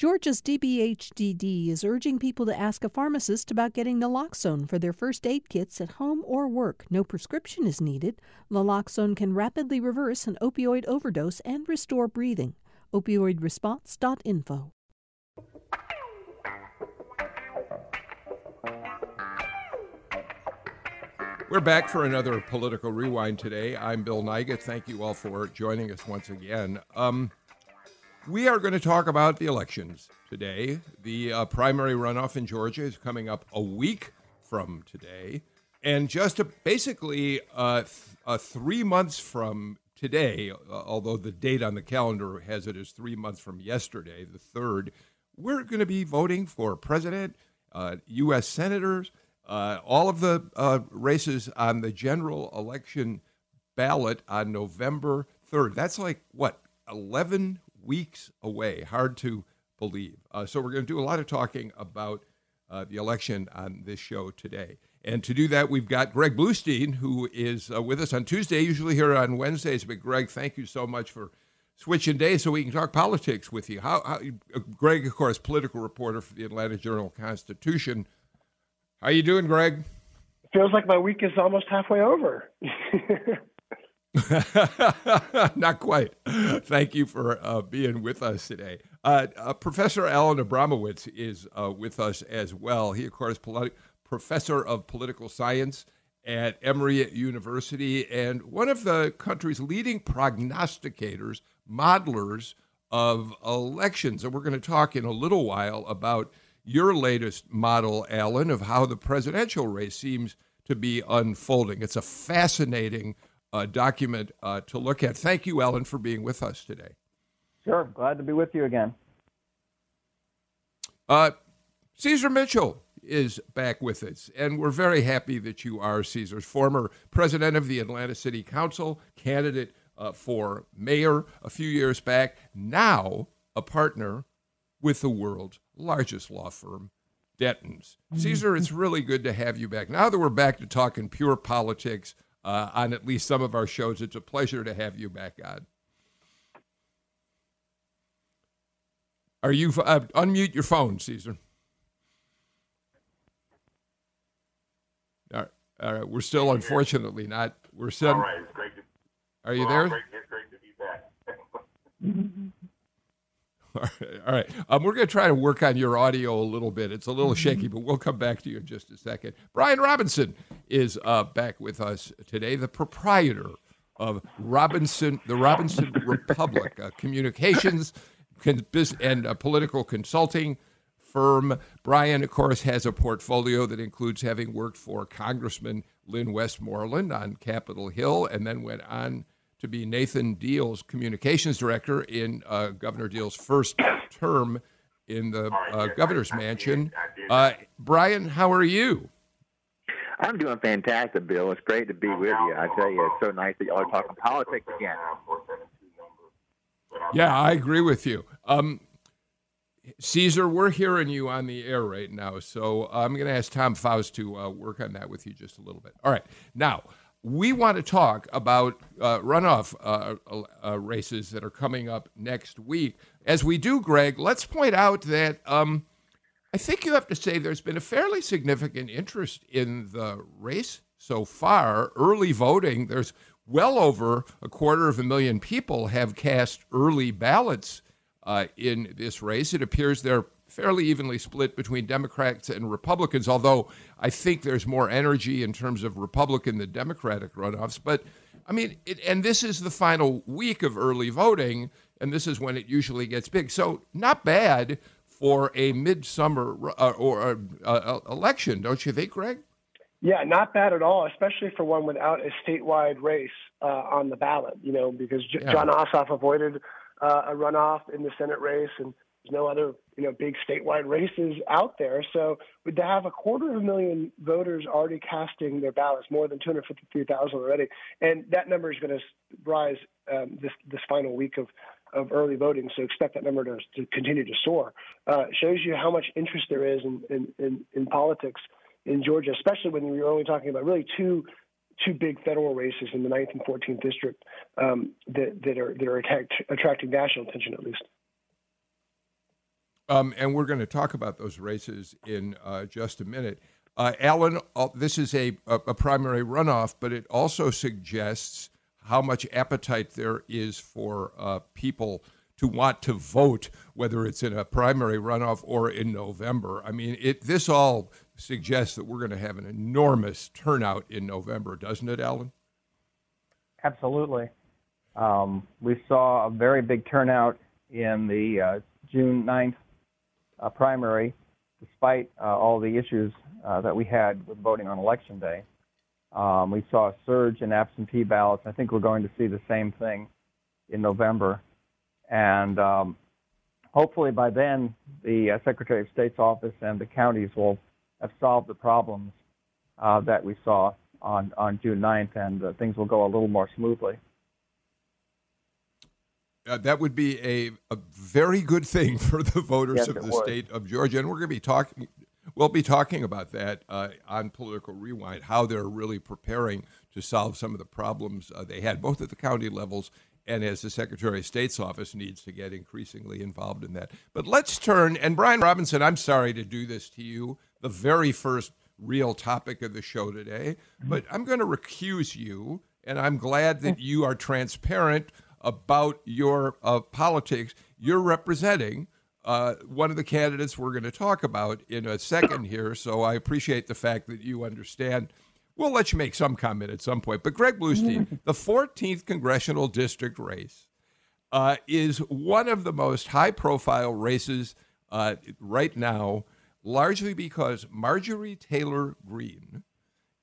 Georgia's DBHDD is urging people to ask a pharmacist about getting naloxone for their first aid kits at home or work. No prescription is needed. Naloxone can rapidly reverse an opioid overdose and restore breathing. Opioidresponse.info. We're back for another political rewind today. I'm Bill Nigut. Thank you all for joining us once again. Um, we are going to talk about the elections today. The uh, primary runoff in Georgia is coming up a week from today. And just a, basically uh, th- uh, three months from today, uh, although the date on the calendar has it as three months from yesterday, the 3rd, we're going to be voting for president, U.S. Uh, senators, uh, all of the races on the general election ballot on November 3rd. That's like, what, 11 weeks away? Hard to believe. Uh, so, we're going to do a lot of talking about uh, the election on this show today. And to do that, we've got Greg Bluestein, who is uh, with us on Tuesday, usually here on Wednesdays. But, Greg, thank you so much for switching days so we can talk politics with you. How, how uh, Greg, of course, political reporter for the Atlanta Journal Constitution. How you doing, Greg? Feels like my week is almost halfway over. Not quite. Thank you for uh, being with us today. Uh, uh, professor Alan Abramowitz is uh, with us as well. He, of course, politi- professor of political science at Emory University and one of the country's leading prognosticators, modelers of elections. And we're going to talk in a little while about your latest model, Alan, of how the presidential race seems to be unfolding. It's a fascinating uh, document uh, to look at. Thank you, Ellen, for being with us today. Sure. Glad to be with you again. Uh, Caesar Mitchell is back with us, and we're very happy that you are Caesar's former president of the Atlanta City Council, candidate uh, for mayor a few years back, now a partner with the world's largest law firm, Dentons. Mm-hmm. Caesar, it's really good to have you back. Now that we're back to talking pure politics uh, on at least some of our shows, it's a pleasure to have you back on. Are you uh, unmute your phone, Caesar? All right, all right. we're still unfortunately not. We're still. All right, it's great to, Are you well, there? Great, it's great to be back. All right. All right. Um, we're going to try to work on your audio a little bit. It's a little shaky, but we'll come back to you in just a second. Brian Robinson is uh, back with us today, the proprietor of Robinson, the Robinson Republic, uh, communications and uh, political consulting firm. Brian, of course, has a portfolio that includes having worked for Congressman Lynn Westmoreland on Capitol Hill and then went on to be Nathan Deal's communications director in uh, Governor Deal's first term in the uh, governor's mansion. Uh, Brian, how are you? I'm doing fantastic, Bill. It's great to be with you. I tell you, it's so nice that y'all are talking politics again. Yeah, I agree with you. Um, Caesar, we're hearing you on the air right now, so I'm going to ask Tom Faust to uh, work on that with you just a little bit. All right. Now, we want to talk about uh, runoff uh, uh, races that are coming up next week. As we do, Greg, let's point out that um, I think you have to say there's been a fairly significant interest in the race so far. Early voting, there's well over a quarter of a million people have cast early ballots uh, in this race. It appears they're fairly evenly split between Democrats and Republicans, although I think there's more energy in terms of Republican than Democratic runoffs. But I mean, it, and this is the final week of early voting, and this is when it usually gets big. So, not bad for a midsummer uh, or uh, uh, election, don't you think, Greg? Yeah, not bad at all, especially for one without a statewide race uh, on the ballot. You know, because J- yeah. Jon Ossoff avoided uh, a runoff in the Senate race, and there's no other, you know, big statewide races out there. So to have a quarter of a million voters already casting their ballots, more than 253,000 already, and that number is going to rise um, this this final week of of early voting. So expect that number to, to continue to soar. Uh, shows you how much interest there is in, in, in, in politics in Georgia, especially when you're only talking about really two two big federal races in the 9th and 14th district um, that, that are that are attract, attracting national attention at least. Um, and we're going to talk about those races in uh, just a minute. Uh, Alan, uh, this is a, a, primary runoff, but it also suggests how much appetite there is for uh, people to want to vote, whether it's in a primary runoff or in November. I mean, it this all suggests that we're going to have an enormous turnout in November, doesn't it, Alan? Absolutely. Um, we saw a very big turnout in the uh, June 9th uh, primary, despite uh, all the issues uh, that we had with voting on election day. Um, we saw a surge in absentee ballots. I think we're going to see the same thing in November. And um, hopefully by then, the uh, Secretary of State's office and the counties will have solved the problems uh, that we saw on, on June 9th, and things will go a little more smoothly. Uh, that would be a, a very good thing for the voters yes, of the would. state of Georgia. And we're going to be talking, we'll be talking about that uh, on Political Rewind, how they're really preparing to solve some of the problems uh, they had, both at the county levels and as the Secretary of State's office needs to get increasingly involved in that. But let's turn, and Brian Robinson, I'm sorry to do this to you, the very first real topic of the show today, but I'm going to recuse you, and I'm glad that you are transparent about your uh, politics. You're representing uh, one of the candidates we're going to talk about in a second here, so I appreciate the fact that you understand. We'll let you make some comment at some point. But Greg Bluestein, the 14th congressional district race, uh, is one of the most high profile races uh, right now, largely because Marjorie Taylor Greene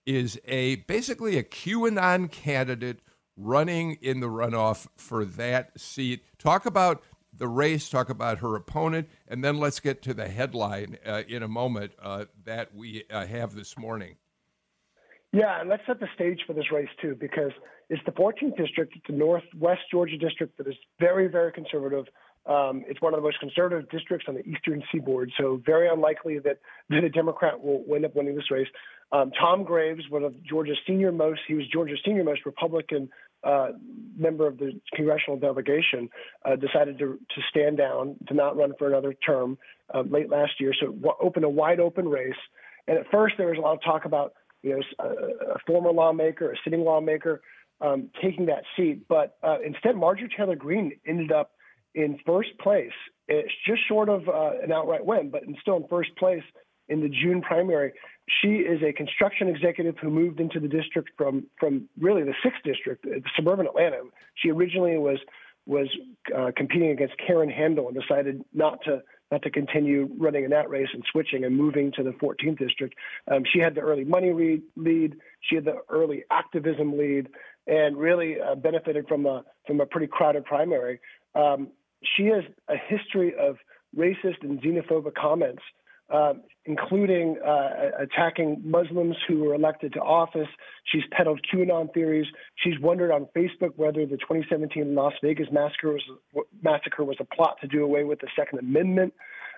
is a basically a QAnon candidate running in the runoff for that seat. Talk about the race, talk about her opponent, and then let's get to the headline uh, in a moment uh, that we uh, have this morning. Yeah, and let's set the stage for this race too, because it's the 14th district, it's the Northwest Georgia district that is very, very conservative. Um, it's one of the most conservative districts on the eastern seaboard, so very unlikely that, that a Democrat will end up winning this race. Um, Tom Graves, one of Georgia's senior most, he was Georgia's senior most Republican uh, member of the congressional delegation, uh, decided to, to stand down, to not run for another term uh, late last year. So w- opened a wide open race. And at first, there was a lot of talk about you know a, a former lawmaker, a sitting lawmaker, um, taking that seat. But uh, instead, Marjorie Taylor Greene ended up in first place. It's just short of uh, an outright win, but still in first place in the June primary. She is a construction executive who moved into the district from from really the sixth district, uh, suburban Atlanta. She originally was was uh, competing against Karen Handel and decided not to not to continue running in that race and switching and moving to the 14th district. Um, she had the early money lead. She had the early activism lead, and really uh, benefited from a from a pretty crowded primary. Um, she has a history of racist and xenophobic comments uh, including uh, attacking Muslims who were elected to office. She's peddled QAnon theories. She's wondered on Facebook whether the 2017 Las Vegas massacre was, massacre was a plot to do away with the Second Amendment.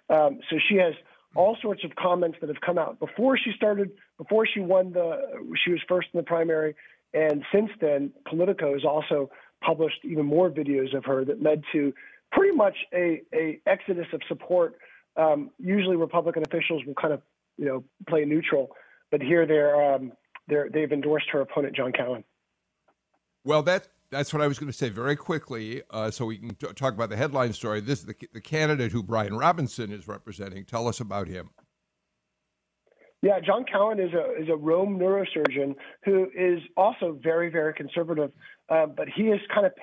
Um, so she has all sorts of comments that have come out before she started, before she won the, she was first in the primary, and since then, Politico has also published even more videos of her that led to pretty much a, a exodus of support um, usually Republican officials will kind of, you know, play neutral, but here they're, um, they're they've endorsed her opponent, John Cowan. Well, that that's what I was going to say very quickly, uh, so we can t- talk about the headline story. This is the, the candidate who Brian Robinson is representing. Tell us about him. Yeah, John Cowan is a is a Rome neurosurgeon who is also very very conservative, uh, but he is kind of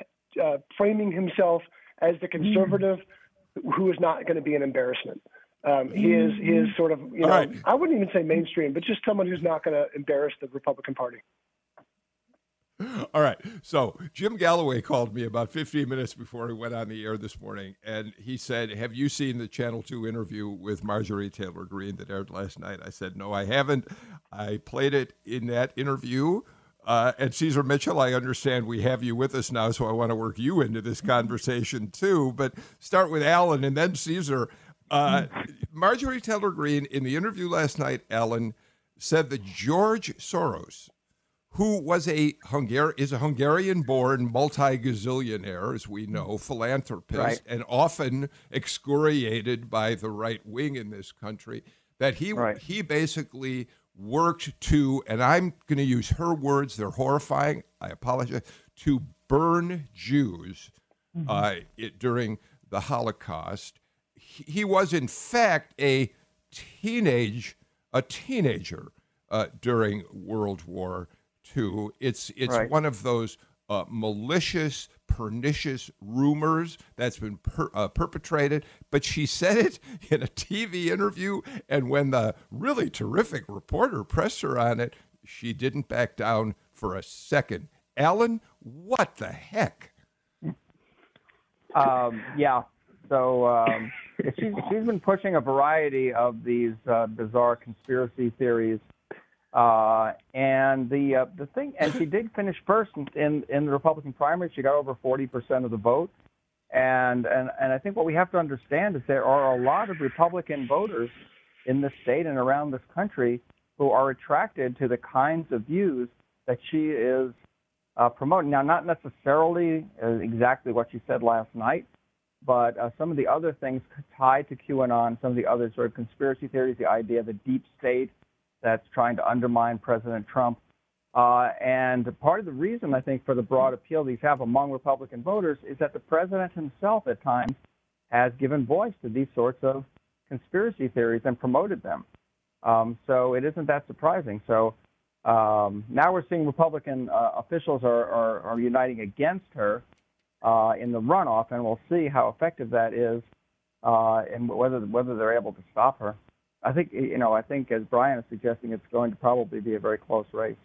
uh, framing himself as the conservative. Mm who is not going to be an embarrassment. Um, he is he is sort of you know right. I wouldn't even say mainstream, but just someone who's not going to embarrass the Republican Party. All right. So Jim Galloway called me about 15 minutes before he went on the air this morning, and he said, "Have you seen the Channel Two interview with Marjorie Taylor Greene that aired last night?" I said, "No, I haven't. I played it in that interview." Uh, and Caesar Mitchell, I understand we have you with us now, so I want to work you into this conversation too. But start with Alan and then Caesar. Uh, Marjorie Taylor Greene, in the interview last night, Alan said that George Soros, who was a Hungar- is a Hungarian-born multi-gazillionaire, as we know, philanthropist, Right. and often excoriated by the right wing in this country. That he Right. he basically worked to, and I'm going to use her words; they're horrifying. I apologize to burn Jews uh, it, during the Holocaust. He, he was, in fact, a teenage a teenager uh, during World War II. It's it's Right. one of those uh, malicious, pernicious rumors that's been per, uh, perpetrated. But she said it in a TV interview, and when the really terrific reporter pressed her on it, she didn't back down for a second. Alan, what the heck? Um, yeah. So um, she's she's been pushing a variety of these uh, bizarre conspiracy theories, uh, and the uh, the thing, and she did finish first in, in in the Republican primary. She got over forty percent of the vote, and and and I think what we have to understand is there are a lot of Republican voters in this state and around this country who are attracted to the kinds of views that she is uh, promoting. Now, not necessarily uh, exactly what she said last night, but uh, some of the other things tied to QAnon, some of the other sort of conspiracy theories, the idea of the deep state that's trying to undermine President Trump. Uh, and part of the reason, I think, for the broad appeal these have among Republican voters is that the president himself at times has given voice to these sorts of conspiracy theories and promoted them. Um, so it isn't that surprising. So um, now we're seeing Republican uh, officials are, are, are uniting against her uh, in the runoff, and we'll see how effective that is uh, and whether whether they're able to stop her. I think you know I think as Brian is suggesting, it's going to probably be a very close race.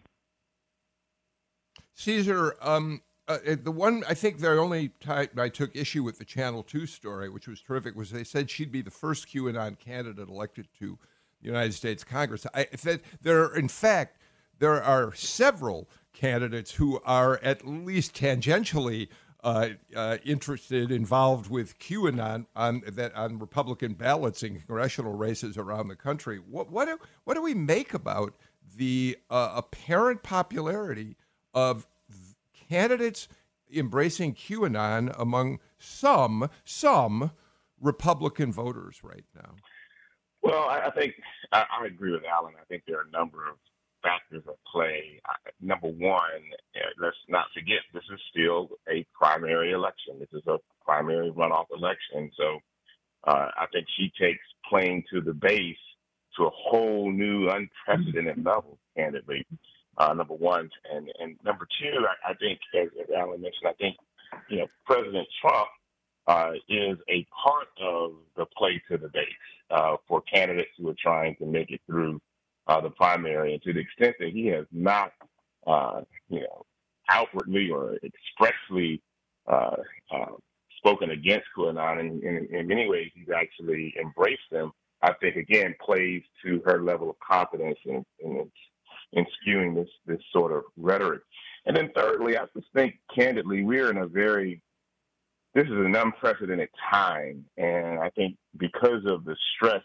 Caesar, um, uh, the one I think the only time I took issue with the Channel Two story, which was terrific, was they said she'd be the first QAnon candidate elected to the United States Congress. I said there, in fact, there are several candidates who are at least tangentially uh, uh, interested, involved with QAnon on that on Republican ballots in congressional races around the country. What what do, what do we make about the uh, apparent popularity of candidates embracing QAnon among some some Republican voters right now? Well, I, I think I, I agree with Alan. I think there are a number of factors at play. Number one, let's not forget this is still a primary election. This is a primary runoff election. So uh, I think she takes playing to the base to a whole new, unprecedented level, candidly. Uh, number one, and and number two, I, I think, as, as Alan mentioned, I think you know President Trump uh, is a part of the play to the base uh, for candidates who are trying to make it through uh, the primary, and to the extent that he has not, uh, you know, outwardly or expressly uh, uh, spoken against QAnon, and in, in many ways he's actually embraced them. I think again plays to her level of confidence in, in, in skewing this this sort of rhetoric. And then thirdly, I just think candidly we're in a very this is an unprecedented time, and I think because of the stress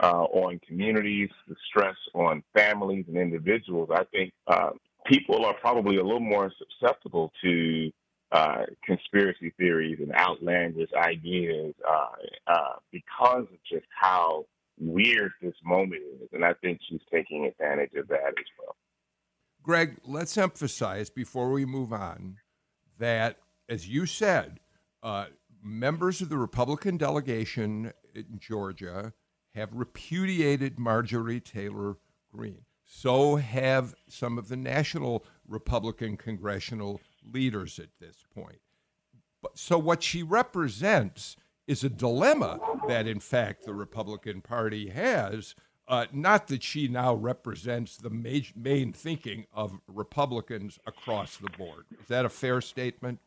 uh, on communities, the stress on families and individuals, I think uh, people are probably a little more susceptible to uh, conspiracy theories and outlandish ideas uh, uh, because of just how weird this moment is, and I think she's taking advantage of that as well. Greg, let's emphasize before we move on that, as you said, uh, members of the Republican delegation in Georgia have repudiated Marjorie Taylor Greene. So have some of the national Republican congressional leaders at this point. But, so, what she represents is a dilemma that, in fact, the Republican Party has. Uh, not that she now represents the ma- main thinking of Republicans across the board. Is that a fair statement?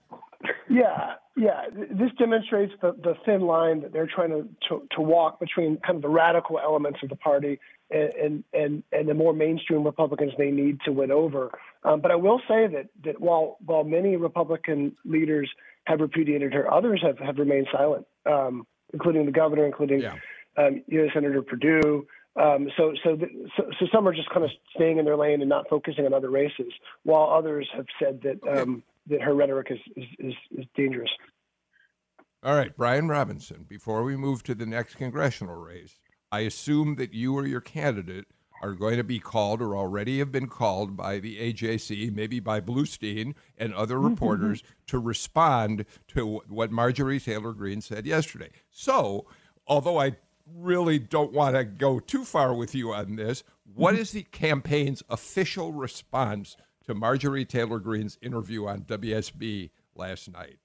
Yeah, yeah. This demonstrates the, the thin line that they're trying to, to, to walk between kind of the radical elements of the party and, and, and, and the more mainstream Republicans they need to win over. Um, but I will say that, that while, while many Republican leaders have repudiated her, others have, have remained silent, um, including the governor, including Yeah. um, U.S. Senator Perdue, Um, so, so, the, so, so, some are just kind of staying in their lane and not focusing on other races, while others have said that um, that her rhetoric is, is, is, is dangerous. All right, Brian Robinson. Before we move to the next congressional race, I assume that you or your candidate are going to be called or already have been called by the AJC, maybe by Bluestein and other mm-hmm. reporters to respond to what Marjorie Taylor Greene said yesterday. So, although I really don't want to go too far with you on this, what mm-hmm. the campaign's official response to Marjorie Taylor Greene's interview on WSB last night?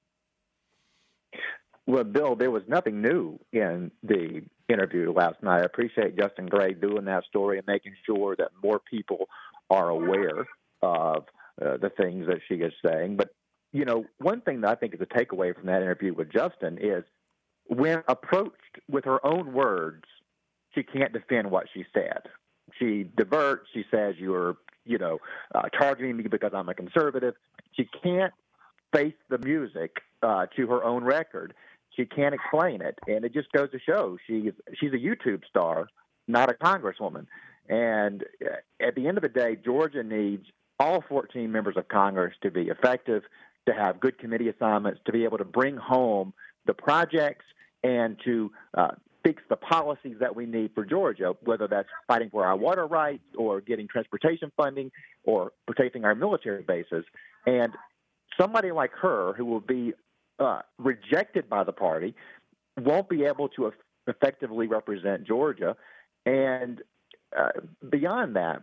Well, Bill, there was nothing new in the interview last night. I appreciate Justin Gray doing that story and making sure that more people are aware of uh, the things that she is saying. But, you know, one thing that I think is a takeaway from that interview with Justin is when approached with her own words, she can't defend what she said. She diverts. She says you're, you know, uh, targeting me because I'm a conservative. She can't face the music uh, to her own record she can't explain it, and it just goes to show she's she's a YouTube star, not a congresswoman. And uh, at the end of the day, Georgia needs all 14 members of Congress to be effective, to have good committee assignments, to be able to bring home the projects and to uh, fix the policies that we need for Georgia, whether that's fighting for our water rights or getting transportation funding or protecting our military bases. And somebody like her, who will be uh, rejected by the party, won't be able to effectively represent Georgia. And uh, beyond that,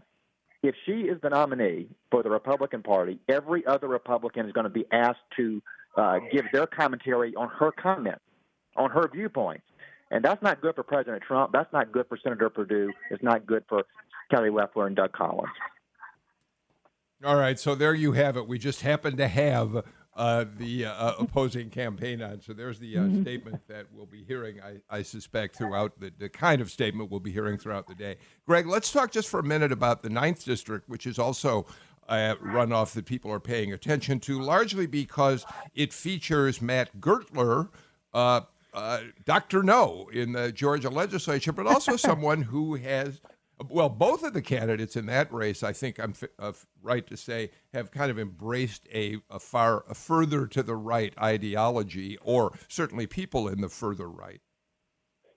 if she is the nominee for the Republican Party, every other Republican is going to be asked to uh, give their commentary on her comments, on her viewpoints. And that's not good for President Trump. That's not good for Senator Perdue. It's not good for Kelly Loeffler and Doug Collins. All right, so there you have it. We just happen to have uh, the uh, opposing campaign on. So there's the uh, mm-hmm. statement that we'll be hearing, I, I suspect, throughout the, the kind of statement we'll be hearing throughout the day. Greg, let's talk just for a minute about the Ninth District, which is also a runoff that people are paying attention to, largely because it features Matt Gurtler. Uh, uh, Dr. No in the Georgia legislature, but also someone who has well, both of the candidates in that race, I think I'm uh, right to say, have kind of embraced a, a far a further to the right ideology, or certainly people in the further right.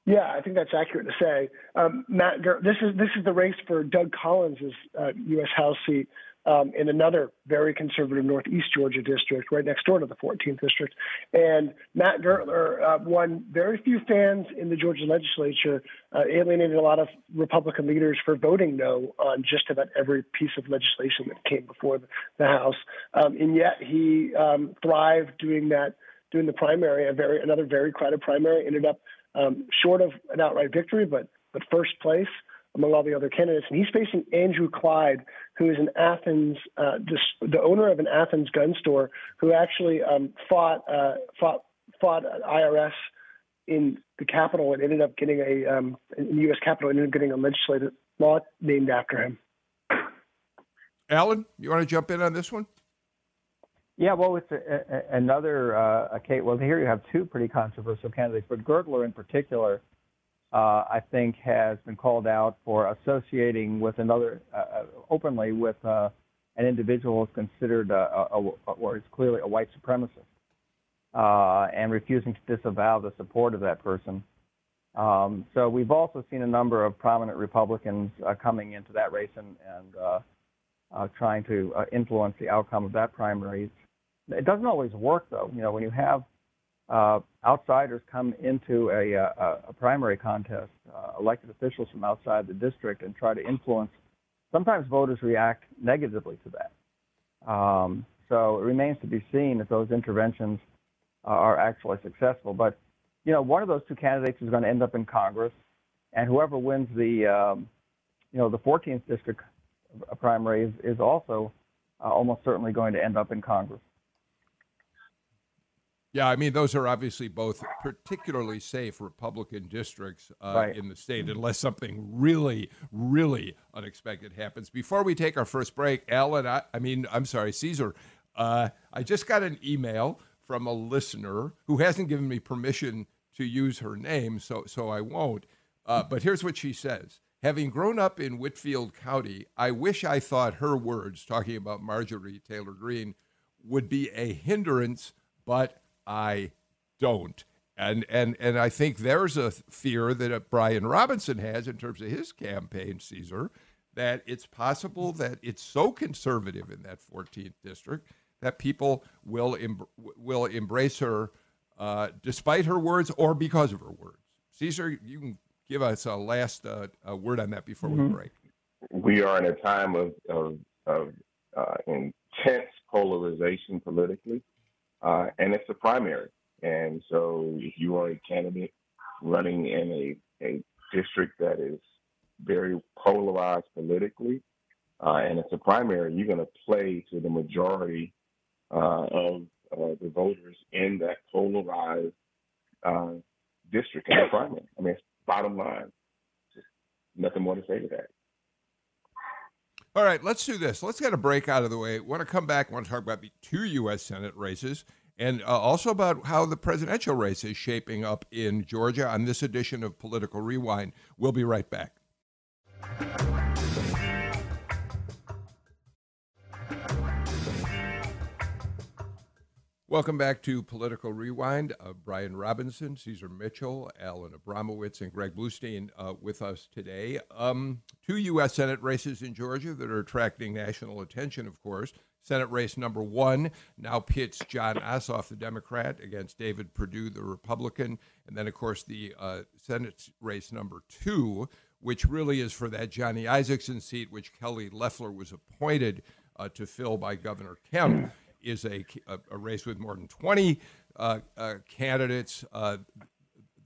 Yeah, I think that's accurate to say. Um, Matt, this is this is the race for Doug Collins' uh, U.S. House seat um, in another very conservative Northeast Georgia district, right next door to the 14th district. And Matt Gurtler uh, won very few fans in the Georgia legislature, uh, alienated a lot of Republican leaders for voting no on just about every piece of legislation that came before the, House. Um, and yet he um, thrived doing that, doing the primary, a very another very crowded primary. Ended up um, short of an outright victory, but but first place among all the other candidates. And he's facing Andrew Clyde, who is an Athens, uh, the owner of an Athens gun store, who actually um, fought uh, fought fought IRS in the Capitol and ended up getting a um, in the U.S. Capitol ended up getting a legislative law named after him. Alan, you want to jump in on this one? Yeah, well, it's a, a, another uh, case. Well, here you have two pretty controversial candidates, but Gurtler in particular uh, I think has been called out for associating with another uh, uh openly with uh, an individual who's considered a, a, or is clearly a white supremacist, uh, and refusing to disavow the support of that person. Um, so we've also seen a number of prominent Republicans uh, coming into that race and, and trying to influence the outcome of that primary. It doesn't always work, though. You know, when you have uh, outsiders come into a, a, a primary contest, uh, elected officials from outside the district, and try to influence. Sometimes voters react negatively to that. Um, so it remains to be seen if those interventions uh, are actually successful. But you know, one of those two candidates is going to end up in Congress, and whoever wins the, um, you know, the 14th district primary is, is also uh, almost certainly going to end up in Congress. Yeah, I mean, those are obviously both particularly safe Republican districts uh, right. in the state, unless something really, really unexpected happens. Before we take our first break, Alan, I, I mean, I'm sorry, Caesar, uh, I just got an email from a listener who hasn't given me permission to use her name, so, so I won't. Uh, but here's what she says Having grown up in Whitfield County, I wish I thought her words, talking about Marjorie Taylor Greene, would be a hindrance, but I don't. And, and, and I think there's a fear that Brian Robinson has in terms of his campaign, Caesar, that it's possible that it's so conservative in that 14th district that people will, em- will embrace her uh, despite her words or because of her words. Caesar, you can give us a last uh, a word on that before mm-hmm. we break. We are in a time of, of, of uh, intense polarization politically, uh, and it's a primary. And so, if you are a candidate running in a, a district that is very polarized politically, uh, and it's a primary, you're going to play to the majority uh, of uh, the voters in that polarized district in the primary. I mean, Bottom line, just nothing more to say to that. All right, let's do this. Let's get a break out of the way. Want to come back. Want to talk about the two U.S. Senate races and uh, also about how the presidential race is shaping up in Georgia on this edition of Political Rewind. We'll be right back. Welcome back to Political Rewind. Uh, Brian Robinson, Caesar Mitchell, Alan Abramowitz, and Greg Bluestein uh, with us today. Um, two U.S. Senate races in Georgia that are attracting national attention, of course. Senate race number one now pits Jon Ossoff, the Democrat, against David Perdue, the Republican. And then, of course, the uh, Senate race number two, which really is for that Johnny Isakson seat, which Kelly Loeffler was appointed uh, to fill by Governor Kemp is a, a, a race with more than 20 uh, uh, candidates. Uh,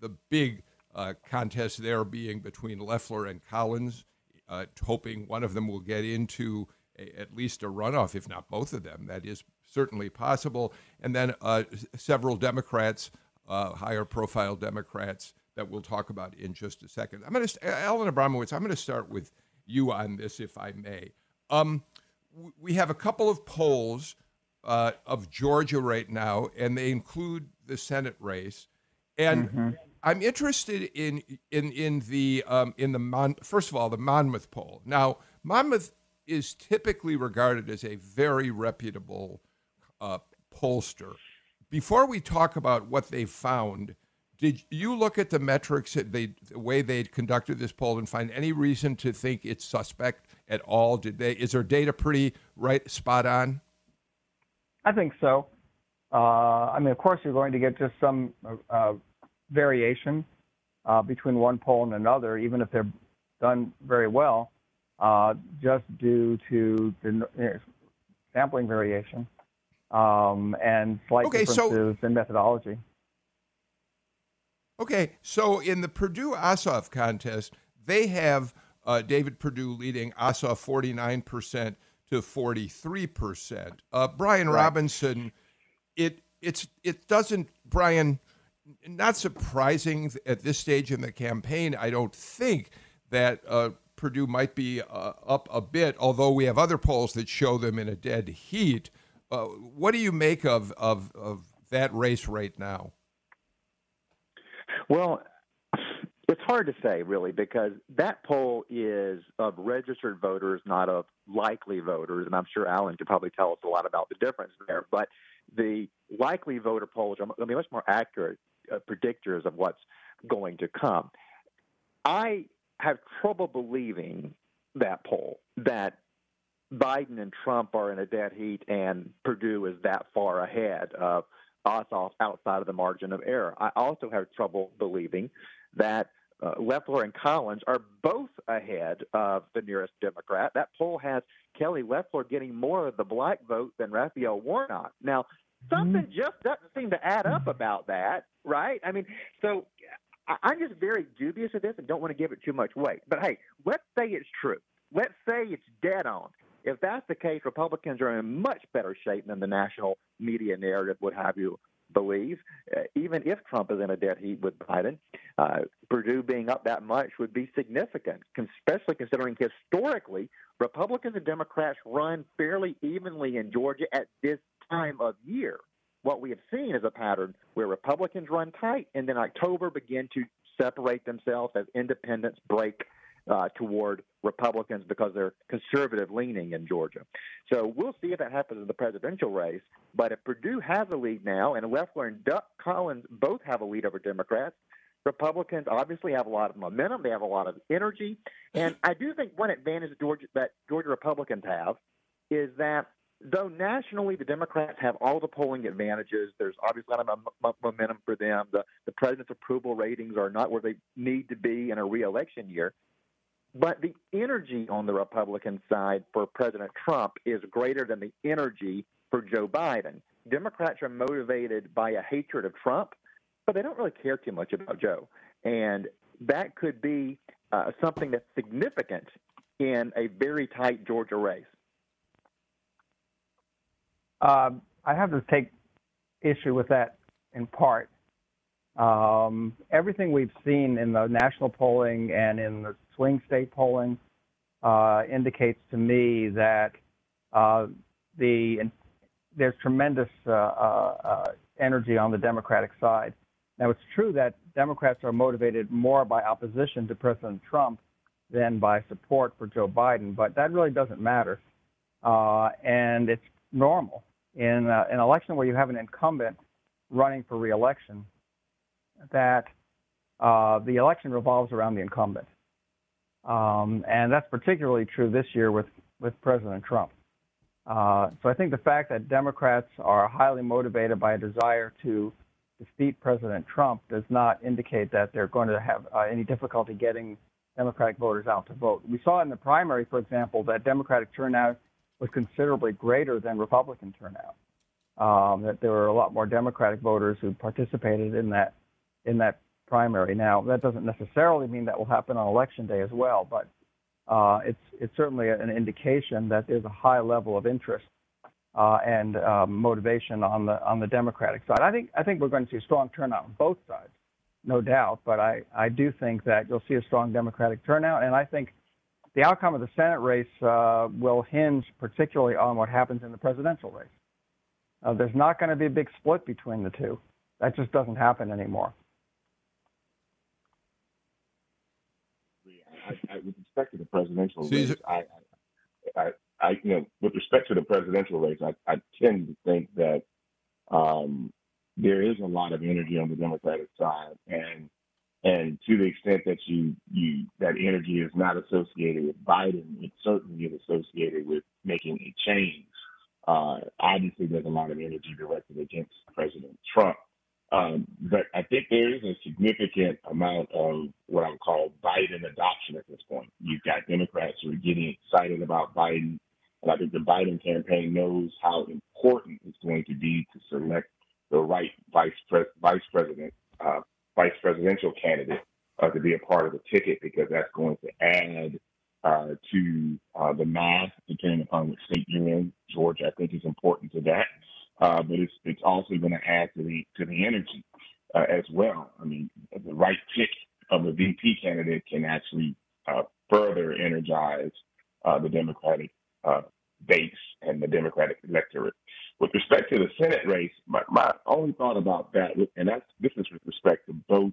the big uh, contest there being between Loeffler and Collins, uh, hoping one of them will get into a, at least a runoff, if not both of them. That is certainly possible. And then several Democrats, higher profile Democrats, that we'll talk about in just a second. I'm going to, Alan Abramowitz, I'm going to start with you on this, if I may. Um, we have a couple of polls uh, of Georgia right now, and they include the Senate race. And mm-hmm. I'm interested in in in the um, in the Mon- first of all the Monmouth poll. Now, Monmouth is typically regarded as a very reputable uh, pollster. Before we talk about what they found, did you look at the metrics, they, the way they conducted this poll, and find any reason to think it's suspect at all? Did they? Is their data pretty right, spot on? I think so. Uh, I mean, of course, you're going to get just some uh, variation uh, between one poll and another, even if they're done very well, uh, just due to the sampling variation um, and slight okay, differences so, in methodology. Okay, so in the Perdue Ossoff contest, they have uh, David Perdue leading Ossoff 49 percent to 43%. Uh, Brian right. Robinson, it it's it doesn't Brian not surprising at this stage in the campaign. I don't think that uh, Perdue might be uh, up a bit, although we have other polls that show them in a dead heat. Uh, what do you make of, of of that race right now? Well, it's hard to say, really, because that poll is of registered voters, not of likely voters. And I'm sure Alan could probably tell us a lot about the difference there. But the likely voter polls are going to be much more accurate uh, predictors of what's going to come. I have trouble believing that poll that Biden and Trump are in a dead heat and Perdue is that far ahead of Ossoff outside of the margin of error. I also have trouble believing that uh, Loeffler and Collins are both ahead of the nearest Democrat. That poll has Kelly Loeffler getting more of the black vote than Raphael Warnock. Now, something mm-hmm. just doesn't seem to add up about that, right? I mean, so I'm just very dubious of this and don't want to give it too much weight. But hey, let's say it's true. Let's say it's dead on. If that's the case, Republicans are in much better shape than the national media narrative would have you believe, uh, even if Trump is in a dead heat with Biden, uh, Perdue being up that much would be significant, especially considering historically Republicans and Democrats run fairly evenly in Georgia at this time of year. What we have seen is a pattern where Republicans run tight and then October begin to separate themselves as independents break uh, toward Republicans because they're conservative leaning in Georgia. So we'll see if that happens in the presidential race. But if Perdue has a lead now, and Loeffler and Doug Collins both have a lead over Democrats, Republicans obviously have a lot of momentum. They have a lot of energy, and I do think one advantage Georgia, that Georgia Republicans have is that though nationally the Democrats have all the polling advantages, there's obviously a lot of momentum for them. The, the president's approval ratings are not where they need to be in a reelection year. But the energy on the Republican side for President Trump is greater than the energy for Joe Biden. Democrats are motivated by a hatred of Trump, but they don't really care too much about Joe. And that could be uh, something that's significant in a very tight Georgia race. Um, I have to take issue with that in part. Um, everything we've seen in the national polling and in the swing state polling uh, indicates to me that uh, the there's tremendous uh, uh, uh, energy on the Democratic side. Now, it's true that Democrats are motivated more by opposition to President Trump than by support for Joe Biden, but that really doesn't matter. And it's normal in an election where you have an incumbent running for reelection that uh, the election revolves around the incumbent. Um, and that's particularly true this year with, with President Trump. Uh, so I think the fact that Democrats are highly motivated by a desire to defeat President Trump does not indicate that they're going to have uh, any difficulty getting Democratic voters out to vote. We saw in the primary, for example, that Democratic turnout was considerably greater than Republican turnout. Um, that there were a lot more Democratic voters who participated in that in that primary. Now, that doesn't necessarily mean that will happen on election day as well, but uh, it's it's certainly an indication that there's a high level of interest uh, and um, motivation on the on the Democratic side. I think I think we're going to see a strong turnout on both sides, no doubt. But I I do think that you'll see a strong Democratic turnout, and I think the outcome of the Senate race uh, will hinge particularly on what happens in the presidential race. Uh, there's not going to be a big split between the two. That just doesn't happen anymore. I, I, with respect to the presidential race, I, I, I, you know, with respect to the presidential race, I, I tend to think that um, there is a lot of energy on the Democratic side, and and to the extent that you you that energy is not associated with Biden, it certainly is associated with making a change. Uh, obviously, there's a lot of energy directed against President Trump. Um, but I think there is a significant amount of what I would call Biden adoption at this point. You've got Democrats who are getting excited about Biden, and I think the Biden campaign knows how important it's going to be to select the right vice pres- vice president, uh, vice presidential candidate uh, to be a part of the ticket because that's going to add uh, to uh, the math, depending upon what state you're in. Georgia, I think, is important to that uh, but it's it's also going to add to the to the energy uh, as well. I mean, the right pick of a VP candidate can actually uh, further energize uh, the Democratic uh, base and the Democratic electorate. With respect to the Senate race, my, my only thought about that, and that's this is with respect to both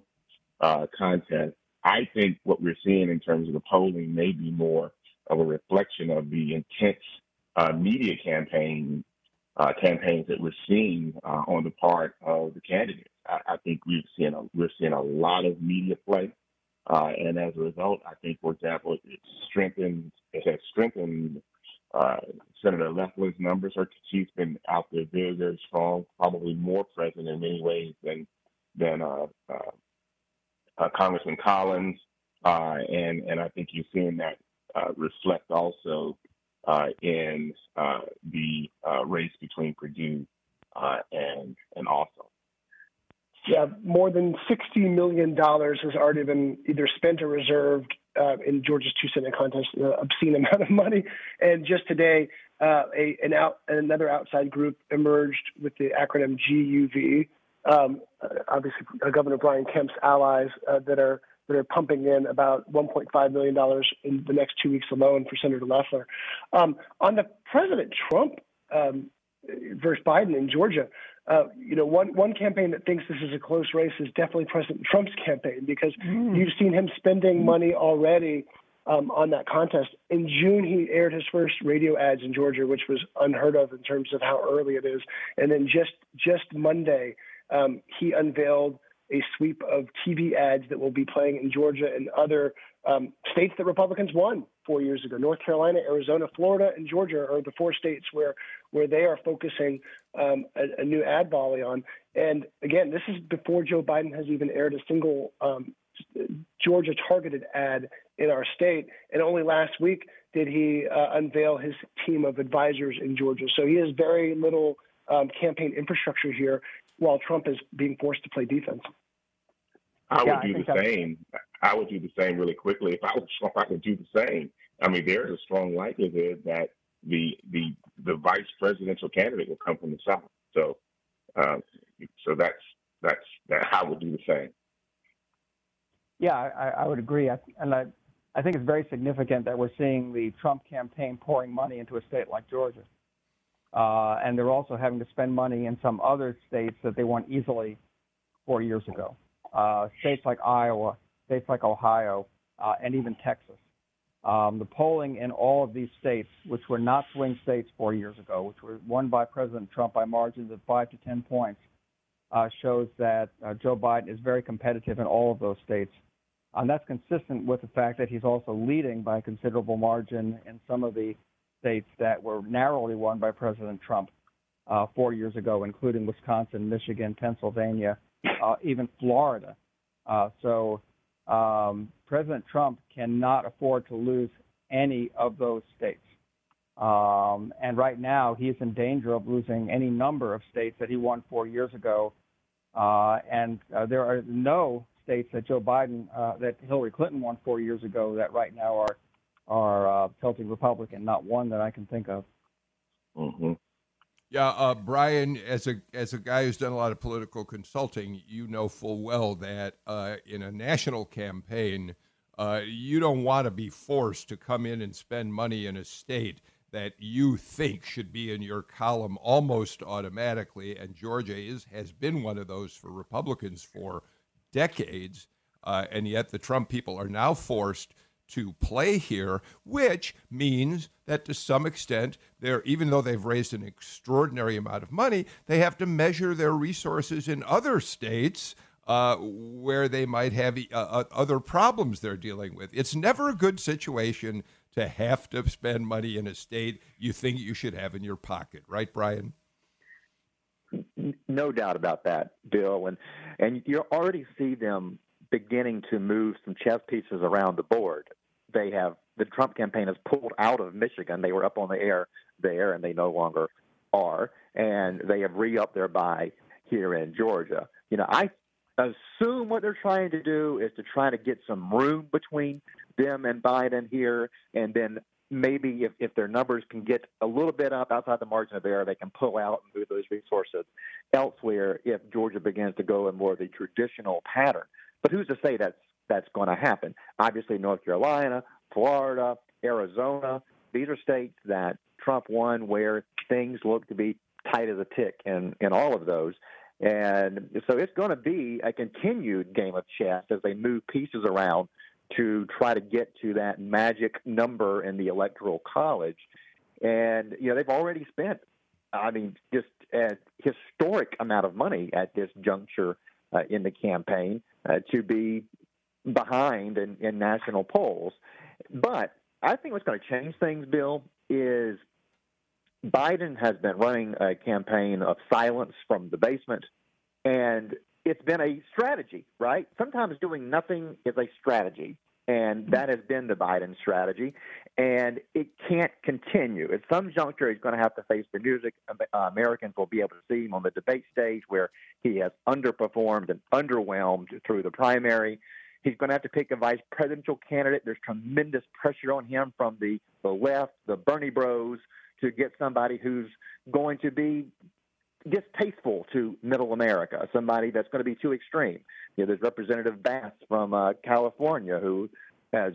uh, contests. I think what we're seeing in terms of the polling may be more of a reflection of the intense media campaign uh, campaigns that we're seeing uh, on the part of the candidates. I, I think we've seen a, we're seeing a lot of media play, uh, and as a result, I think, for example, it, strengthened it has strengthened uh, Senator Loeffler's numbers. Her she's been out there very very strong, probably more present in many ways than than uh, uh, Congressman Collins, and and I think you're seeing that reflect also in uh, the uh, race between Perdue uh, and and Ossoff. Yeah, more than sixty million dollars has already been either spent or reserved uh, in Georgia's two Senate contests, an obscene amount of money. And just today, uh, a, an out, another outside group emerged with the acronym GUV. Um, obviously, Governor Brian Kemp's allies that are that are pumping in about $1.5 million in the next two weeks alone for Senator Loeffler. Um, on the President Trump um, versus Biden in Georgia, uh, you know, one, one campaign that thinks this is a close race is definitely President Trump's campaign because mm. you've seen him spending money already um, on that contest. In June, he aired his first radio ads in Georgia, which was unheard of in terms of how early it is. And then just just Monday, um, he unveiled a sweep of TV ads that will be playing in Georgia and other um, states that Republicans won four years ago. North Carolina, Arizona, Florida, and Georgia are the four states where where they are focusing um, a, a, new ad volley on. And again, this is before Joe Biden has even aired a single um, Georgia targeted ad in our state. And only last week did he uh, unveil his team of advisors in Georgia. So he has very little um, campaign infrastructure here while Trump is being forced to play defense. I would do the same. I would do the same really quickly. If I was Trump, I could do the same. I mean, there's a strong likelihood that the the the vice presidential candidate will come from the South. So, uh, so that's that's that. I would do the same. Yeah, I, I would agree, I, and I I think it's very significant that we're seeing the Trump campaign pouring money into a state like Georgia, uh, and they're also having to spend money in some other states that they weren't easily four years ago. Uh, states like Iowa, states like Ohio, uh, and even Texas. Um, the polling in all of these states, which were not swing states four years ago, which were won by President Trump by margins of five to 10 points, uh, shows that uh, Joe Biden is very competitive in all of those states. And that's consistent with the fact that he's also leading by a considerable margin in some of the states that were narrowly won by President Trump uh, four years ago, including Wisconsin, Michigan, Pennsylvania, uh, even Florida. Uh, so um, President Trump cannot afford to lose any of those states. Um, and right now, he is in danger of losing any number of states that he won four years ago. Uh, and uh, there are no states that Joe Biden, uh, that Hillary Clinton won four years ago, that right now are are uh, tilting Republican. Not one that I can think of. Mm-hmm. Yeah, uh, Brian, as a as a guy who's done a lot of political consulting, you know full well that uh, in a national campaign, uh, you don't want to be forced to come in and spend money in a state that you think should be in your column almost automatically. And Georgia is has been one of those for Republicans for decades, uh, and yet the Trump people are now forced to play here, which means that to some extent, they're even though they've raised an extraordinary amount of money, they have to measure their resources in other states uh, where they might have uh, other problems they're dealing with. It's never a good situation to have to spend money in a state you think you should have in your pocket, right, Brian? No doubt about that, Bill, and and you already see them beginning to move some chess pieces around the board. They have the Trump campaign has pulled out of Michigan. They were up on the air there, and they no longer are. And they have re-upped their buy here in Georgia. You know, I assume what they're trying to do is to try to get some room between them and Biden here, and then maybe if, if their numbers can get a little bit up outside the margin of error, they can pull out and move those resources elsewhere if Georgia begins to go in more of the traditional pattern. But who's to say that's that's going to happen? Obviously, North Carolina, Florida, Arizona, these are states that Trump won where things look to be tight as a tick in, in all of those. And so it's going to be a continued game of chess as they move pieces around to try to get to that magic number in the electoral college. And, you know, they've already spent, I mean, just a historic amount of money at this juncture uh, in the campaign uh, to be behind in, in national polls. But I think what's going to change things, Bill, is Biden has been running a campaign of silence from the basement, and it's been a strategy, right? Sometimes doing nothing is a strategy, and that has been the Biden strategy, and it can't continue. At some juncture, he's going to have to face the music. Uh, Americans will be able to see him on the debate stage where he has underperformed and underwhelmed through the primary. He's going to have to pick a vice presidential candidate. There's tremendous pressure on him from the, the left, the Bernie bros, to get somebody who's going to be distasteful to middle America, somebody that's going to be too extreme. You know, there's Representative Bass from uh, California who has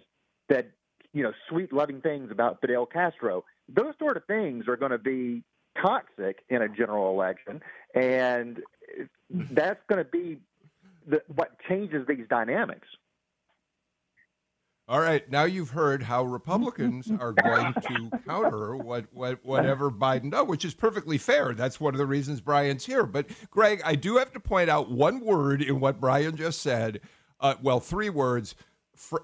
said, you know, sweet, loving things about Fidel Castro. Those sort of things are going to be toxic in a general election, and that's going to be the, what changes these dynamics. All right, now you've heard how Republicans are going to counter what, what whatever Biden does, which is perfectly fair. That's one of the reasons Brian's here. But Greg, I do have to point out one word in what Brian just said. Uh, well, three words: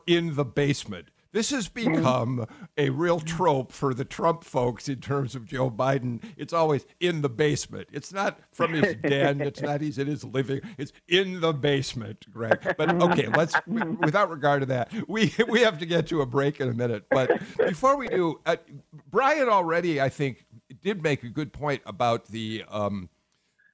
in the basement. This has become a real trope for the Trump folks in terms of Joe Biden. It's always in the basement. It's not from his den. It's not he's in his living. It's in the basement, Greg. But okay, let's without regard to that, we we have to get to a break in a minute. But before we do, uh, Brian already I think did make a good point about the. Um,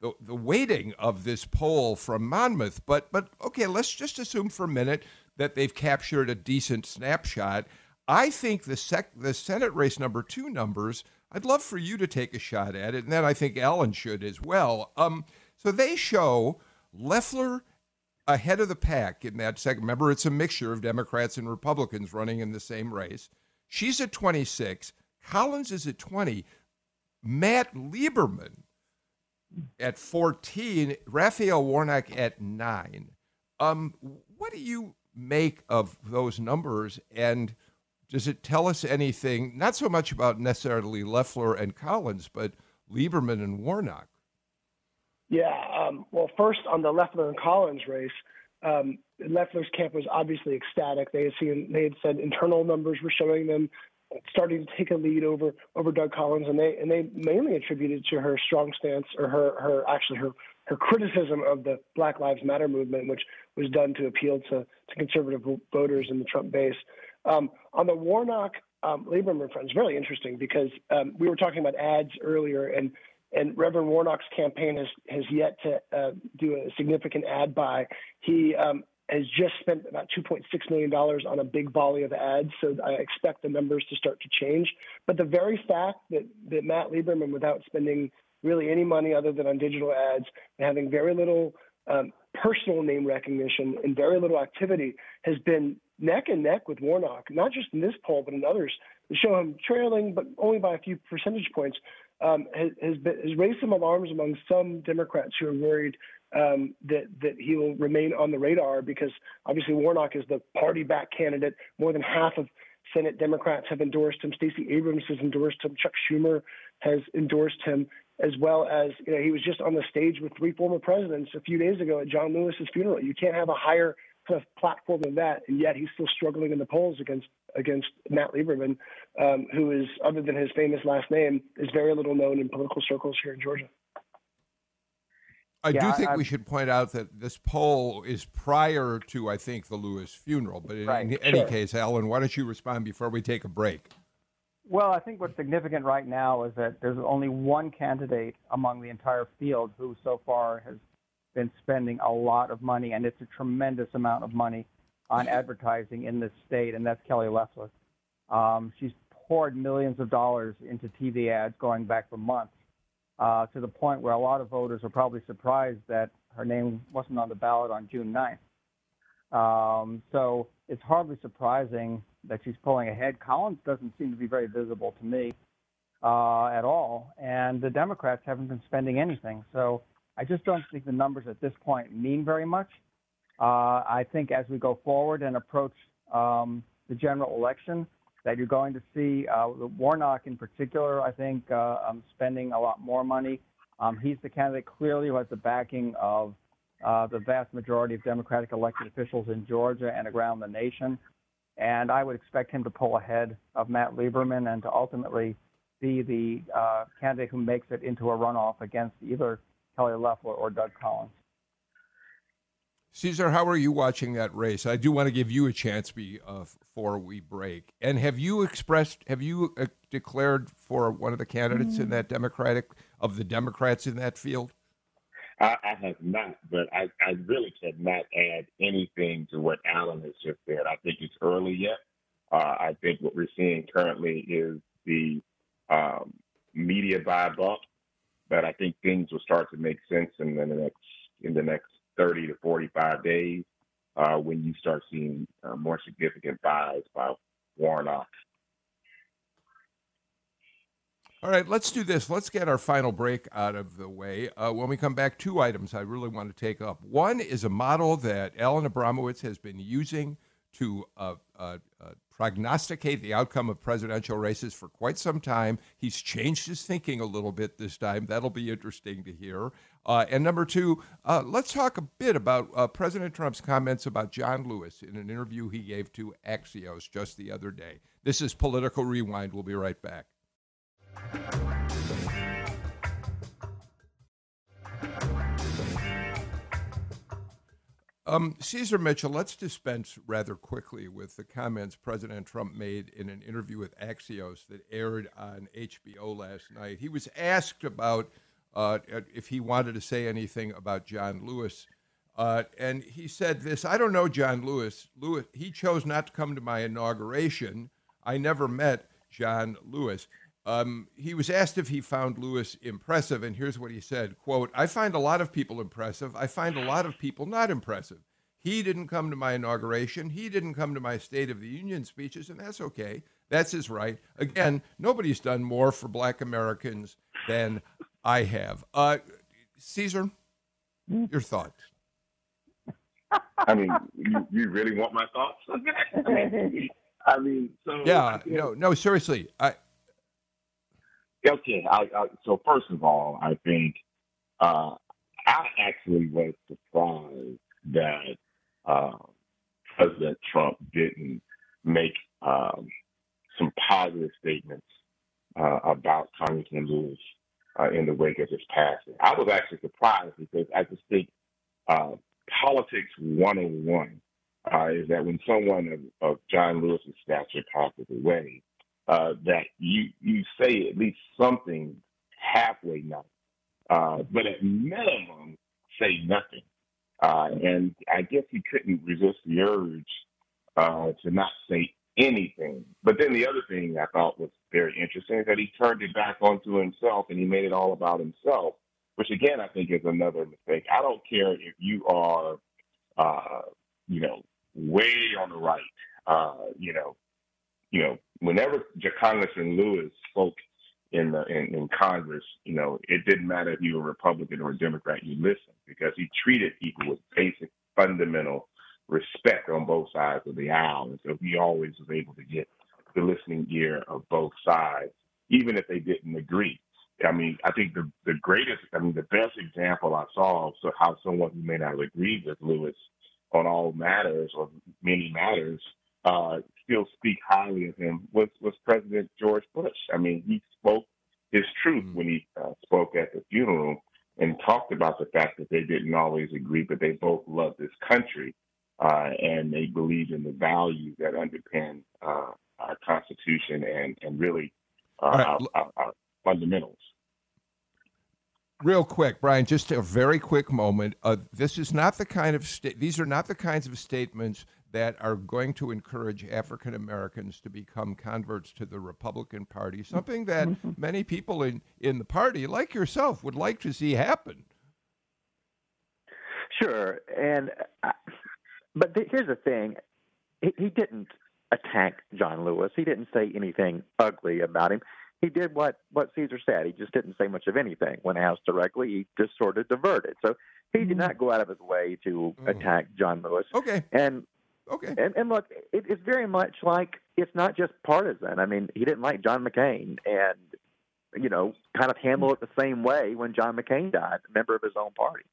the, the weighting of this poll from Monmouth, but but okay, let's just assume for a minute that they've captured a decent snapshot. I think the sec the Senate race number two numbers. I'd love for you to take a shot at it, and then I think Alan should as well. Um, so they show Loeffler ahead of the pack in that second. Remember, it's a mixture of Democrats and Republicans running in the same race. She's at 26. Collins is at 20. Matt Lieberman at 14. Raphael Warnock at 9. Um, what do you make of those numbers? And does it tell us anything, not so much about necessarily Loeffler and Collins, but Lieberman and Warnock? Yeah. Um, well, first on the Loeffler and Collins race, um, Loeffler's camp was obviously ecstatic. They had seen, they had said internal numbers were showing them starting to take a lead over over Doug Collins, and they and they mainly attributed to her strong stance or her her actually her her criticism of the Black Lives Matter movement, which was done to appeal to, to conservative voters in the Trump base. Um, on the Warnock um, Lieberman front, it's really interesting because um, we were talking about ads earlier, and and Reverend Warnock's campaign has has yet to uh, do a significant ad buy. He um, has just spent about $2.6 million on a big volley of ads. So I expect the numbers to start to change. But the very fact that, that Matt Lieberman, without spending really any money other than on digital ads and having very little um, personal name recognition and very little activity, has been neck and neck with Warnock, not just in this poll, but in others that show him trailing, but only by a few percentage points. Um, has, has, been, has raised some alarms among some Democrats who are worried um, that that he will remain on the radar because obviously Warnock is the party back candidate. More than half of Senate Democrats have endorsed him. Stacey Abrams has endorsed him. Chuck Schumer has endorsed him, as well as you know he was just on the stage with three former presidents a few days ago at John Lewis's funeral. You can't have a higher kind of platform than that, and yet he's still struggling in the polls against against Matt Lieberman, um, who is other than his famous last name is very little known in political circles here in Georgia. I yeah, do think I, we should point out that this poll is prior to, I think, the Lewis funeral. But in, right, in any sure. case, Alan, why don't you respond before we take a break? Well, I think what's significant right now is that there's only one candidate among the entire field who so far has been spending a lot of money, and it's a tremendous amount of money on advertising in this state, and that's Kelly Loeffler. Um, she's poured millions of dollars into TV ads going back for months uh, to the point where a lot of voters are probably surprised that her name wasn't on the ballot on June 9th. Um, so it's hardly surprising that she's pulling ahead. Collins doesn't seem to be very visible to me uh, at all, and the Democrats haven't been spending anything. So I just don't think the numbers at this point mean very much. Uh, I think as we go forward and approach um, the general election, that you're going to see uh, Warnock in particular. I think uh, um, spending a lot more money. Um, he's the candidate clearly who has the backing of uh, the vast majority of Democratic elected officials in Georgia and around the nation. And I would expect him to pull ahead of Matt Lieberman and to ultimately be the uh, candidate who makes it into a runoff against either Kelly Loeffler or Doug Collins. Ceasar, how are you watching that race? I do want to give you a chance before we break. And have you expressed, have you uh, declared for one of the candidates in that Democratic, of the Democrats in that field? I, I have not, but I, I really cannot add anything to what Alan has just said. I think it's early yet. Uh, I think what we're seeing currently is the um, media buy bump, but I think things will start to make sense in the next in the next 30 to 45 days uh, when you start seeing uh, more significant buys by Warnock. All right, let's do this. Let's get our final break out of the way. Uh, when we come back, two items I really want to take up. One is a model that Alan Abramowitz has been using to uh, uh, uh, prognosticate the outcome of presidential races for quite some time. He's changed his thinking a little bit this time. That'll be interesting to hear. Uh, and number two, uh, let's talk a bit about President Trump's comments about John Lewis in an interview he gave to Axios just the other day. This is Political Rewind. We'll be right back. Um, Ceasar Mitchell, let's dispense rather quickly with the comments President Trump made in an interview with Axios that aired on HBO last night. He was asked about uh, if he wanted to say anything about John Lewis. Uh, and he said this I don't know John Lewis. Lewis. He chose not to come to my inauguration. I never met John Lewis. Um, he was asked if he found Lewis impressive, and here's what he said: "Quote: I find a lot of people impressive. I find a lot of people not impressive. He didn't come to my inauguration. He didn't come to my State of the Union speeches, and that's okay. That's his right. Again, nobody's done more for Black Americans than I have. Uh, Ceasar, your thoughts? I mean, you, you really want my thoughts on that? I mean, so yeah, no, no, seriously, I Okay, I, I, so first of all, I think uh, I actually was surprised that uh, President Trump didn't make um, some positive statements uh, about Congressman Lewis uh, in the wake of his passing. I was actually surprised because I just think uh, politics 101 uh, is that when someone of, of John Lewis's stature passes away, uh, that you you say at least something halfway nice, uh, but at minimum say nothing. Uh, and I guess he couldn't resist the urge uh, to not say anything. But then the other thing I thought was very interesting is that he turned it back onto himself and he made it all about himself, which again I think is another mistake. I don't care if you are, uh, you know, way on the right, uh, you know, you know, whenever Congressman Lewis spoke in the in, in Congress, you know, it didn't matter if you were Republican or a Democrat, you listened because he treated people with basic fundamental respect on both sides of the aisle. And so he always was able to get the listening ear of both sides, even if they didn't agree. I mean, I think the the greatest, I mean, the best example I saw of how someone who may not have agreed with Lewis on all matters or many matters uh, still speak highly of him was, was President George Bush. I mean, he spoke his truth mm-hmm. when he uh, spoke at the funeral and talked about the fact that they didn't always agree, but they both loved this country uh, and they believed in the values that underpin uh, our Constitution and, and really uh, right. our, our, our fundamentals real quick, Brian, just a very quick moment. Uh, this is not the kind of sta- these are not the kinds of statements that are going to encourage African Americans to become converts to the Republican Party, something that mm-hmm. many people in, in the party, like yourself, would like to see happen. Sure, and uh, but th- here's the thing: he, he didn't attack John Lewis. He didn't say anything ugly about him. He did what what Ceasar said. He just didn't say much of anything when asked directly. He just sort of diverted. So he did mm-hmm. not go out of his way to mm. attack John Lewis. Okay, and Okay. And, and look, it, it's very much like it's not just partisan. I mean, he didn't like John McCain, and you know, kind of handle it the same way when John McCain died, a member of his own party.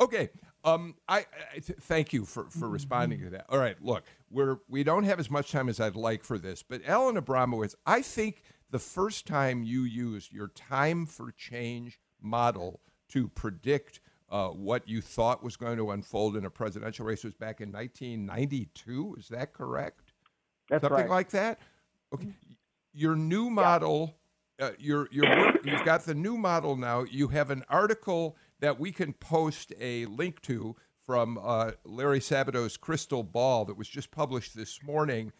Okay. Um, I, I th- thank you for, for responding to that. All right, look, we're we don't have as much time as I'd like for this, but Alan Abramowitz, I think the first time you used your time for change model to predict uh, what you thought was going to unfold in a presidential race was back in 1992. Is that correct? That's Something right. like that. Okay. Your new model, yeah. uh, your your work, you've got the new model now. You have an article that we can post a link to from uh, Larry Sabato's Crystal Ball that was just published this morning.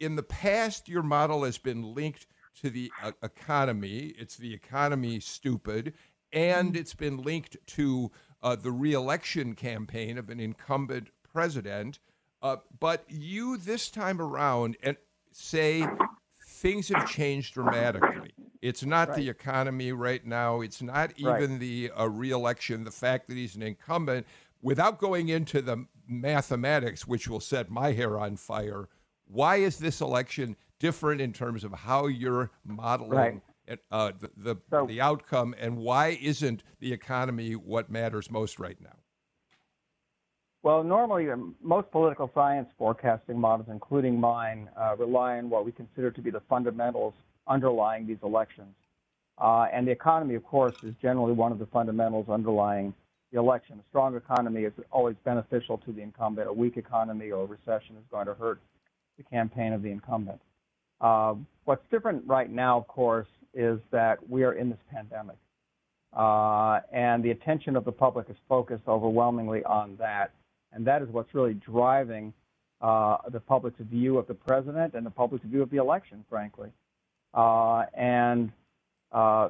In the past, your model has been linked to the uh, economy. It's the economy stupid and it's been linked to uh, the reelection campaign of an incumbent president. Uh, but you this time around and say things have changed dramatically. It's not right. the economy right now. It's not even right. the uh, reelection. The fact that he's an incumbent, without going into the mathematics, which will set my hair on fire. Why is this election different in terms of how you're modeling right. Uh, the the, so, the outcome, and why isn't the economy what matters most right now? Well, normally um, most political science forecasting models, including mine, uh, rely on what we consider to be the fundamentals underlying these elections. Uh, and the economy, of course, is generally one of the fundamentals underlying the election. A strong economy is always beneficial to the incumbent. A weak economy or a recession is going to hurt the campaign of the incumbent. Uh, what's different right now, of course, is that we are in this pandemic. Uh, and the attention of the public is focused overwhelmingly on that. And that is what's really driving uh, the public's view of the president and the public's view of the election, frankly. Uh, and uh,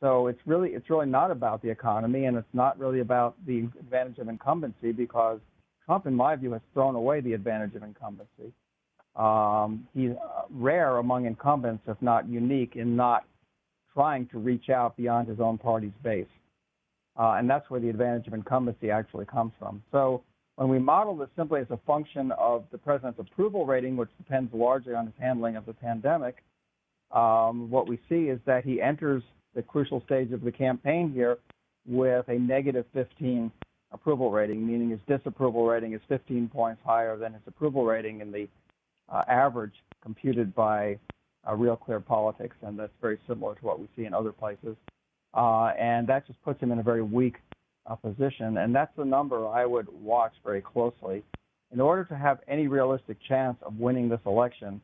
so it's really it's really not about the economy, and it's not really about the advantage of incumbency because Trump, in my view, has thrown away the advantage of incumbency. Um, he's uh, rare among incumbents, if not unique, in not trying to reach out beyond his own party's base. Uh, and that's where the advantage of incumbency actually comes from. So when we model this simply as a function of the president's approval rating, which depends largely on his handling of the pandemic, um, what we see is that he enters the crucial stage of the campaign here with a negative 15 approval rating, meaning his disapproval rating is 15 points higher than his approval rating in the uh, average computed by uh, Real Clear Politics, and that's very similar to what we see in other places. Uh, and that just puts him in a very weak uh, position, and that's the number I would watch very closely. In order to have any realistic chance of winning this election,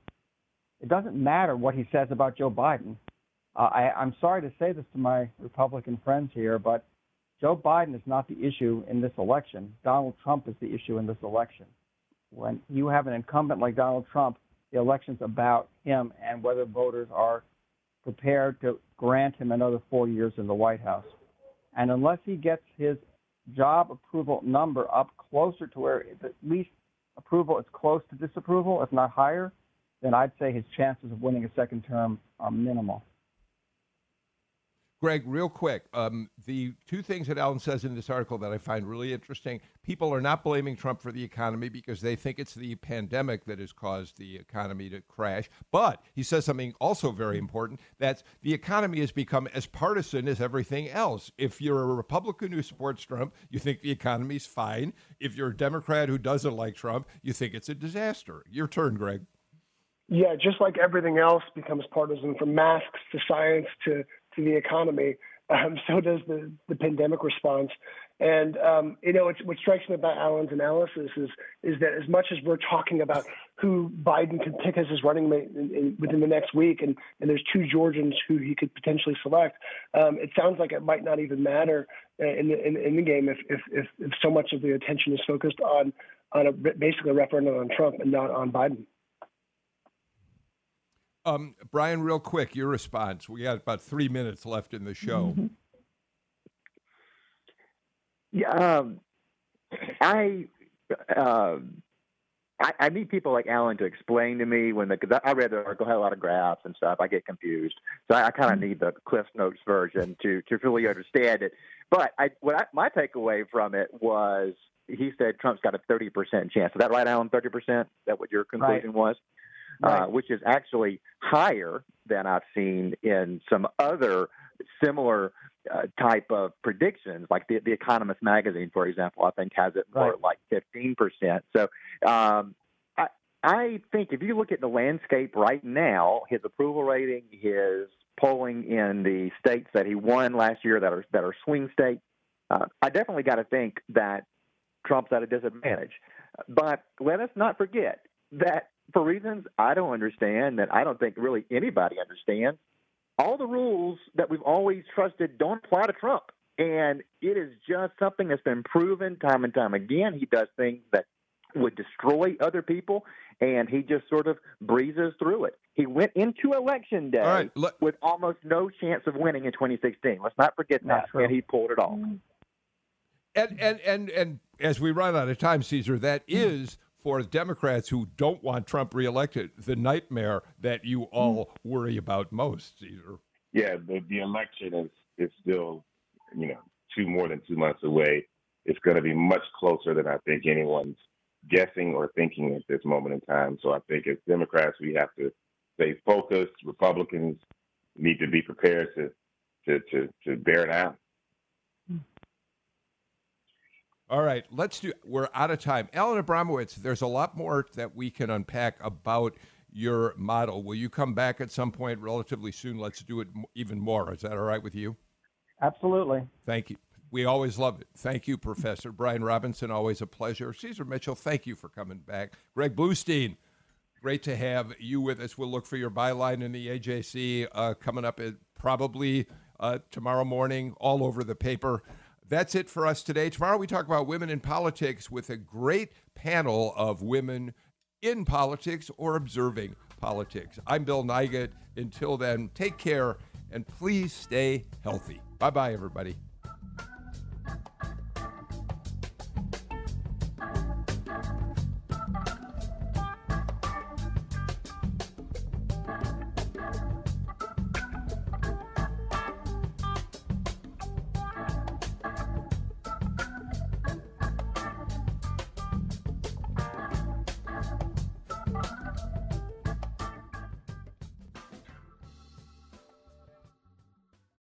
it doesn't matter what he says about Joe Biden. Uh, I, I'm sorry to say this to my Republican friends here, but Joe Biden is not the issue in this election. Donald Trump is the issue in this election. When you have an incumbent like Donald Trump, the election's about him and whether voters are prepared to grant him another four years in the White House. And unless he gets his job approval number up closer to where at least approval is close to disapproval, if not higher, then I'd say his chances of winning a second term are minimal. Greg, real quick, um, the two things that Alan says in this article that I find really interesting people are not blaming Trump for the economy because they think it's the pandemic that has caused the economy to crash. But he says something also very important that the economy has become as partisan as everything else. If you're a Republican who supports Trump, you think the economy's fine. If you're a Democrat who doesn't like Trump, you think it's a disaster. Your turn, Greg. Yeah, just like everything else becomes partisan, from masks to science to to the economy, um, so does the the pandemic response. And um, you know, what strikes me about Alan's analysis is is that as much as we're talking about who Biden can pick as his running mate in, in, within the next week, and, and there's two Georgians who he could potentially select, um, it sounds like it might not even matter uh, in the in, in the game if, if if if so much of the attention is focused on on a basically a referendum on Trump and not on Biden. Um, Brian, real quick, your response. We got about three minutes left in the show. Mm-hmm. Yeah, um, I, uh, I, I need people like Alan to explain to me when the because I read the article had a lot of graphs and stuff. I get confused, so I, I kind of mm-hmm. need the Cliff Notes version to to really understand it. But I, what I, my takeaway from it was he said Trump's got a thirty percent chance. Is that right, Alan? Thirty percent? Is that what your conclusion right. was? Right. uh, which is actually higher than I've seen in some other similar uh, type of predictions, like the, the Economist magazine, for example, I think has it more right. like 15%. So um, I, I think if you look at the landscape right now, his approval rating, his polling in the states that he won last year that are that are swing states, uh, I definitely got to think that Trump's at a disadvantage. But let us not forget that for reasons I don't understand, that I don't think really anybody understands, all the rules that we've always trusted don't apply to Trump. And it is just something that's been proven time and time again. He does things that would destroy other people, and he just sort of breezes through it. He went into election day right, let, with almost no chance of winning in 2016. Let's not forget that, and he pulled it off. And and and and as we run out of time, Ceasar, that hmm. is for Democrats who don't want Trump reelected, the nightmare that you all hmm. worry about most, Ceasar. Yeah, the, the election is, is still, you know, two more than two months away. it's going to be much closer than I think anyone's guessing or thinking at this moment in time. So I think as Democrats, we have to stay focused. Republicans need to be prepared to to to, to bear down. All right, let's do. We're out of time. Alan Abramowitz, there's a lot more that we can unpack about your model. Will you come back at some point relatively soon? Let's do it even more. Is that all right with you? Absolutely. Thank you. We always love it. Thank you, Professor Brian Robinson. Always a pleasure. Ceasar Mitchell, thank you for coming back. Greg Bluestein, great to have you with us. We'll look for your byline in the AJC uh, coming up at probably uh, tomorrow morning, all over the paper. That's it for us today. Tomorrow we talk about women in politics with a great panel of women in politics or observing politics. I'm Bill Nigut. Until then, take care and please stay healthy. Bye bye, everybody.